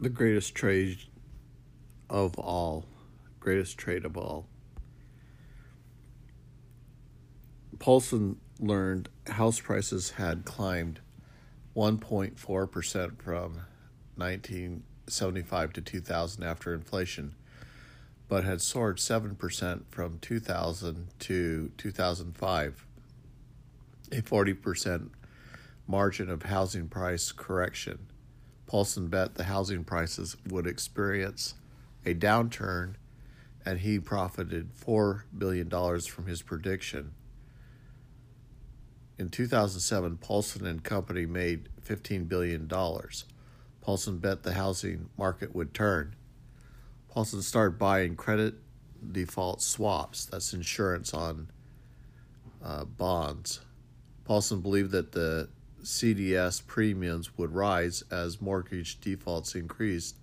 the greatest trade of all, greatest trade of all. Paulson learned house prices had climbed 1.4% from 1975 to 2000 after inflation, but had soared 7% from 2000 to 2005, a 40% margin of housing price correction. Paulson bet the housing prices would experience a downturn, and he profited $4 billion from his prediction. In 2007, Paulson and Company made $15 billion. Paulson bet the housing market would turn. Paulson started buying credit default swaps, that's insurance on uh, bonds. Paulson believed that the CDS premiums would rise as mortgage defaults increased,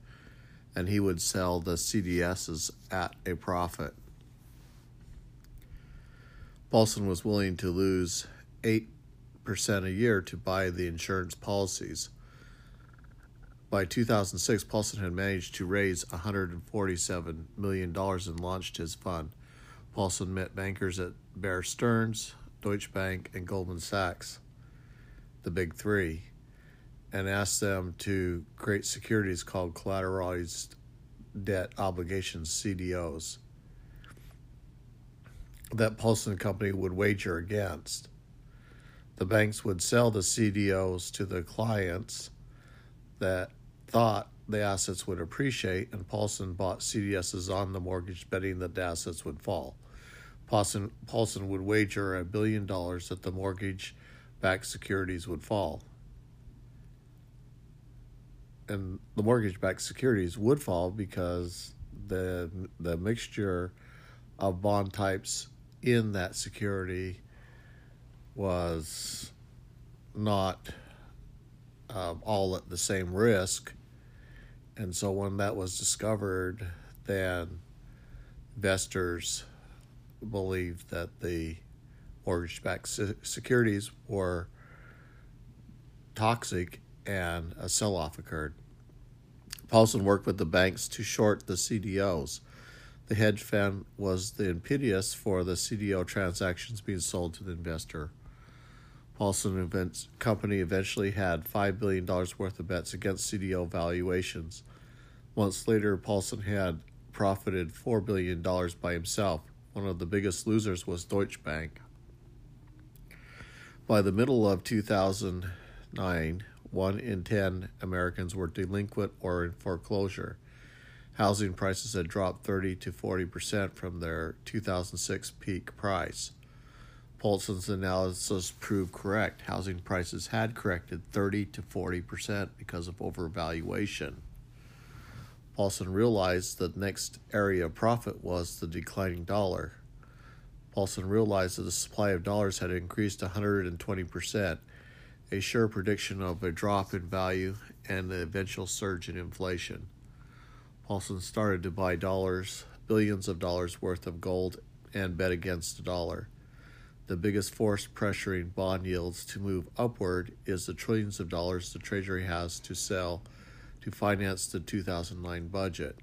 and he would sell the CDSs at a profit. Paulson was willing to lose 8% a year to buy the insurance policies. By 2006, Paulson had managed to raise $147 million and launched his fund. Paulson met bankers at Bear Stearns, Deutsche Bank, and Goldman Sachs the big three, and asked them to create securities called collateralized debt obligations CDOs that Paulson Company would wager against. The banks would sell the CDOs to the clients that thought the assets would appreciate, and Paulson bought CDSs on the mortgage, betting that the assets would fall. Paulson, Paulson would wager a billion dollars that the mortgage backed securities would fall. And the mortgage backed securities would fall because the the mixture of bond types in that security was not um, all at the same risk. And so when that was discovered, then investors believed that the mortgage backed securities were toxic and a sell off occurred. Paulson worked with the banks to short the CDOs. The hedge fund was the impetus for the CDO transactions being sold to the investor. Paulson Events Company eventually had $5 billion worth of bets against CDO valuations. Months later, Paulson had profited $4 billion by himself. One of the biggest losers was Deutsche Bank. By the middle of 2009, one in 10 Americans were delinquent or in foreclosure. Housing prices had dropped 30 to 40 percent from their 2006 peak price. Paulson's analysis proved correct. Housing prices had corrected 30 to 40 percent because of overvaluation. Paulson realized the next area of profit was the declining dollar. Paulson realized that the supply of dollars had increased 120%, a sure prediction of a drop in value and the eventual surge in inflation. Paulson started to buy dollars, billions of dollars worth of gold, and bet against the dollar. The biggest force pressuring bond yields to move upward is the trillions of dollars the Treasury has to sell to finance the 2009 budget.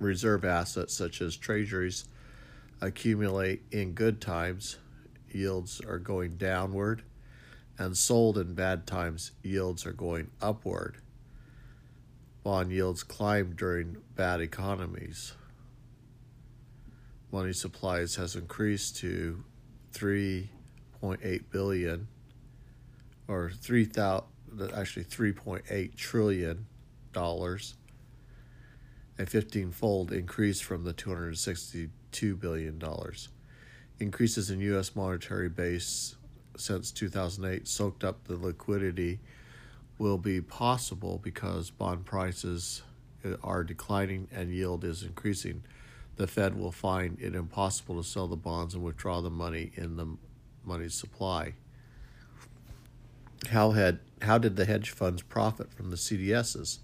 Reserve assets such as treasuries accumulate in good times, yields are going downward, and sold in bad times, yields are going upward. Bond yields climb during bad economies. Money supplies has increased to 3.8 billion or 3000 actually 3.8 trillion dollars a 15-fold increase from the 260 $2 billion. Increases in U.S. monetary base since 2008 soaked up the liquidity will be possible because bond prices are declining and yield is increasing. The Fed will find it impossible to sell the bonds and withdraw the money in the money supply. How had how did the hedge funds profit from the CDSs?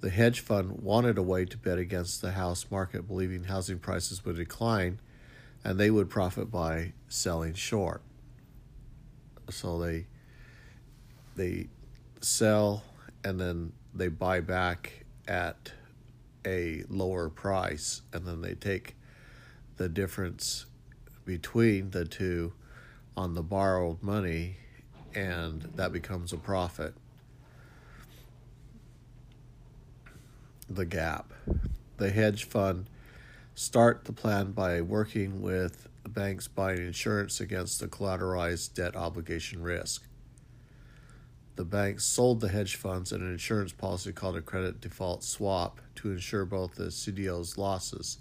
The hedge fund wanted a way to bet against the house market, believing housing prices would decline and they would profit by selling short. So they they sell and then they buy back at a lower price, and then they take the difference between the two on the borrowed money, and that becomes a profit. The gap. The hedge fund start the plan by working with banks buying insurance against the collateralized debt obligation risk. The banks sold the hedge funds an insurance policy called a credit default swap to insure both the CDO's losses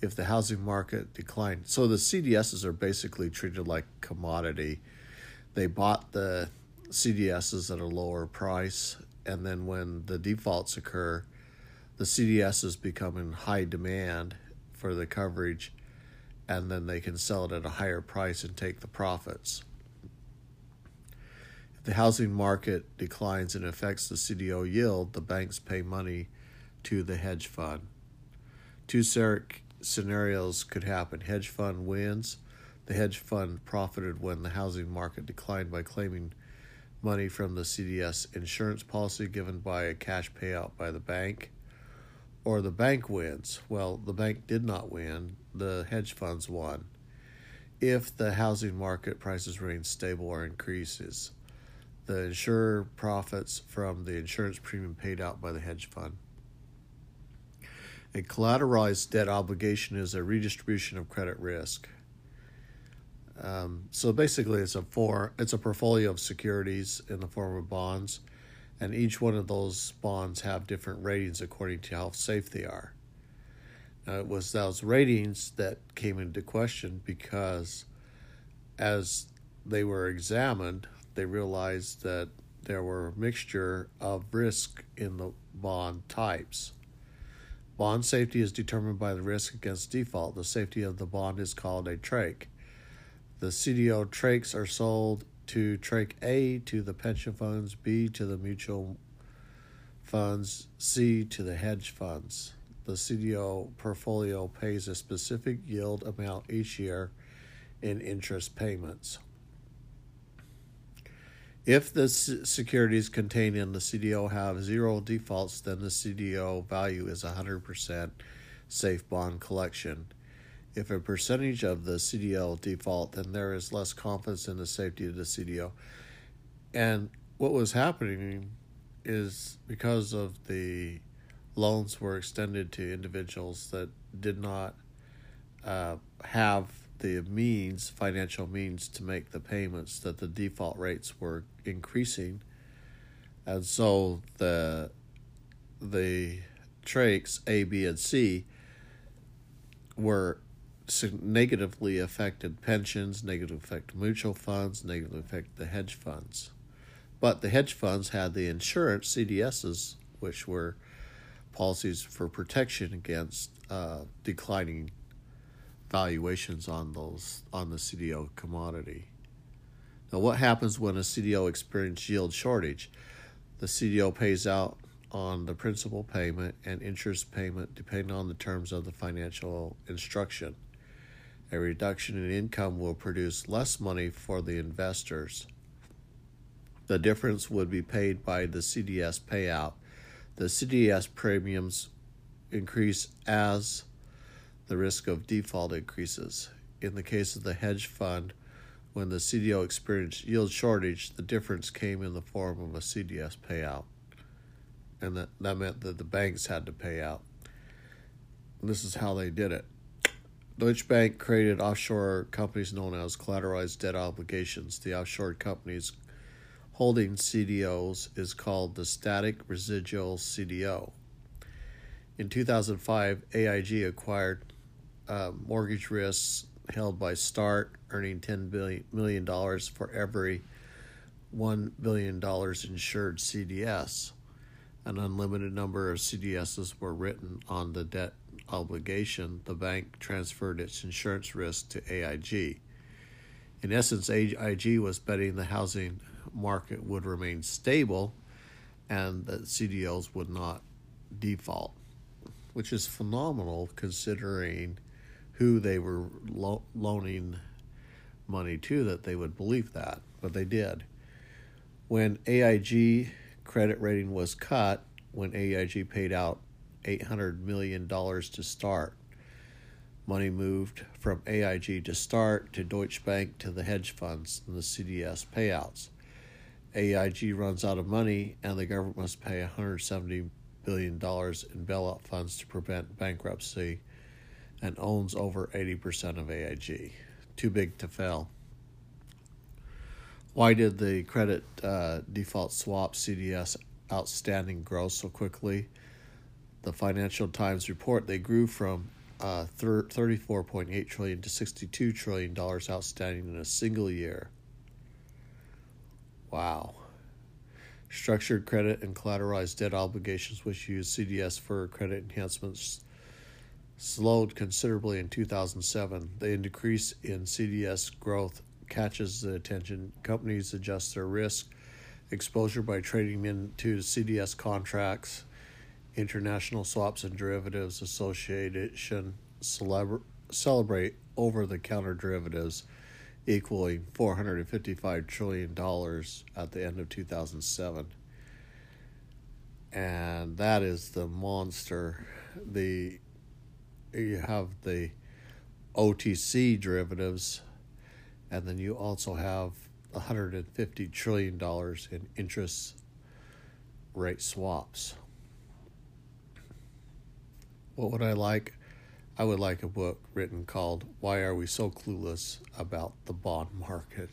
if the housing market declined. So the CDSs are basically treated like commodity. They bought the CDSs at a lower price, and then when the defaults occur, the CDSs become in high demand for the coverage, and then they can sell it at a higher price and take the profits. If the housing market declines and affects the CDO yield, the banks pay money to the hedge fund. Two scenarios could happen. Hedge fund wins. The hedge fund profited when the housing market declined by claiming money from the CDS insurance policy given by a cash payout by the bank. Or the bank wins. Well, the bank did not win, the hedge funds won. If the housing market prices remain stable or increases, the insurer profits from the insurance premium paid out by the hedge fund. A collateralized debt obligation is a redistribution of credit risk. Um, so basically, it's a for it's a portfolio of securities in the form of bonds, and each one of those bonds have different ratings according to how safe they are. Now, it was those ratings that came into question because, as they were examined, they realized that there were a mixture of risk in the bond types. Bond safety is determined by the risk against default. The safety of the bond is called a TRAIC. The CDO TRAICs are sold to TRAIC A to the pension funds, B to the mutual funds, C to the hedge funds. The CDO portfolio pays a specific yield amount each year in interest payments. If the securities contained in the CDO have zero defaults, then the CDO value is 100% safe bond collection. If a percentage of the CDO default, then there is less confidence in the safety of the CDO. And what was happening is because of the loans were extended to individuals that did not uh, have the means, financial means, to make the payments, that the default rates were increasing, and so the the TRAICs A, B, and C were negatively affected pensions, negatively affected mutual funds, negatively affected the hedge funds. But the hedge funds had the insurance CDSs, which were policies for protection against uh, declining valuations on those on the CDO commodity. Now, what happens when a CDO experiences yield shortage? The CDO pays out on the principal payment and interest payment depending on the terms of the financial instruction. A reduction in income will produce less money for the investors. The difference would be paid by the CDS payout. The CDS premiums increase as the risk of default increases. In the case of the hedge fund, when the CDO experienced yield shortage, the difference came in the form of a CDS payout. And that, that meant that the banks had to pay out. And this is how they did it. Deutsche Bank created offshore companies known as collateralized debt obligations. The offshore companies holding CDOs is called the static residual CDO. In 2005, AIG acquired uh, mortgage risks held by Start, earning $10 million for every $1 billion insured CDS. An unlimited number of CDSs were written on the debt obligation. The bank transferred its insurance risk to AIG. In essence, AIG was betting the housing market would remain stable and that CDOs would not default, which is phenomenal considering who they were lo- loaning money to that they would believe that, but they did. When AIG credit rating was cut when AIG paid out $800 million to start. Money moved from AIG to start to Deutsche Bank to the hedge funds and the CDS payouts. AIG runs out of money and the government must pay $170 billion in bailout funds to prevent bankruptcy and owns over 80% of AIG. Too big to fail. Why did the credit uh, default swap CDS outstanding grow so quickly? The Financial Times report they grew from uh, 34.8 trillion to 62 trillion dollars outstanding in a single year. Wow. Structured credit and collateralized debt obligations, which use CDS for credit enhancements, slowed considerably in 2007. The increase in CDS growth catches the attention. Companies adjust their risk exposure by trading into CDS contracts. International Swaps and Derivatives Association celebrate over the counter derivatives equaling $455 trillion at the end of 2007. And that is the monster. The you have the OTC derivatives, and then you also have 150 trillion dollars in interest rate swaps. What would I like? I would like a book written called Why Are We So Clueless About the Bond Market?